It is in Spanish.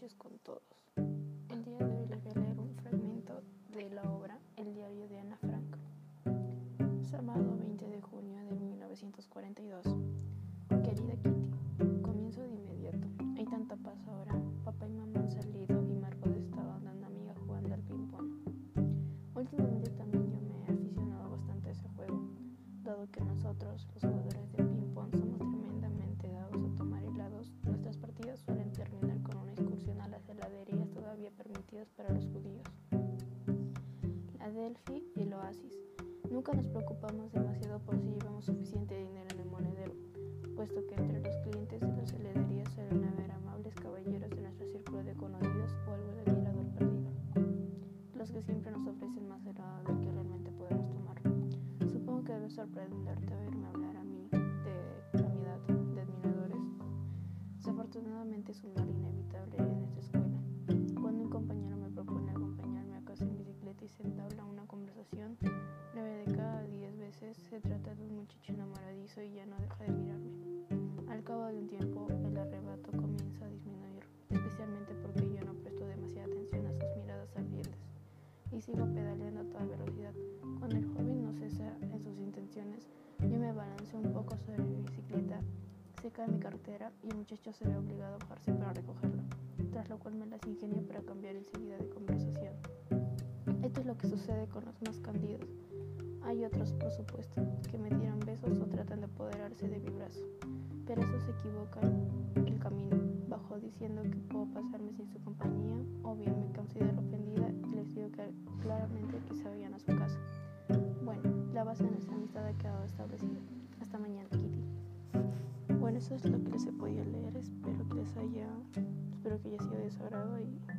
días con todos. El día de hoy les voy a leer un fragmento de la obra El diario de Ana Frank, sábado 20 de junio de 1942. Querida Kitty, comienzo de inmediato. Hay tanta paz ahora. Papá y mamá han salido y Margot estaba dando amiga jugando al ping-pong. Últimamente también yo me he aficionado bastante a ese juego, dado que nosotros, los permitidas para los judíos. La Delphi y el Oasis. Nunca nos preocupamos demasiado por si llevamos suficiente dinero en el monedero, puesto que entre los clientes de las heladerías suelen haber amables caballeros de nuestro círculo de conocidos o algún admirador perdido, los que siempre nos ofrecen más helado del que realmente podemos tomar. Supongo que debe sorprenderte se trata de un muchacho enamoradizo y ya no deja de mirarme. Al cabo de un tiempo, el arrebato comienza a disminuir, especialmente porque yo no presto demasiada atención a sus miradas ardientes y sigo pedaleando a toda velocidad. Cuando el joven no cesa en sus intenciones, yo me balanceo un poco sobre mi bicicleta, se cae mi cartera y el muchacho se ve obligado a bajarse para recogerla, tras lo cual me las ingenio para cambiar enseguida de conversación. Esto es lo que sucede con los más candidos. Hay otros, por supuesto, que me tiran besos o tratan de apoderarse de mi brazo, pero esos se equivocan el camino, bajo diciendo que puedo pasarme sin su compañía, o bien me considero ofendida y les digo que claramente que se vayan a su casa. Bueno, la base de nuestra amistad ha quedado establecida. Hasta mañana, Kitty. Bueno, eso es lo que les he podido leer. Espero que les haya, espero que haya sido de su agrado y.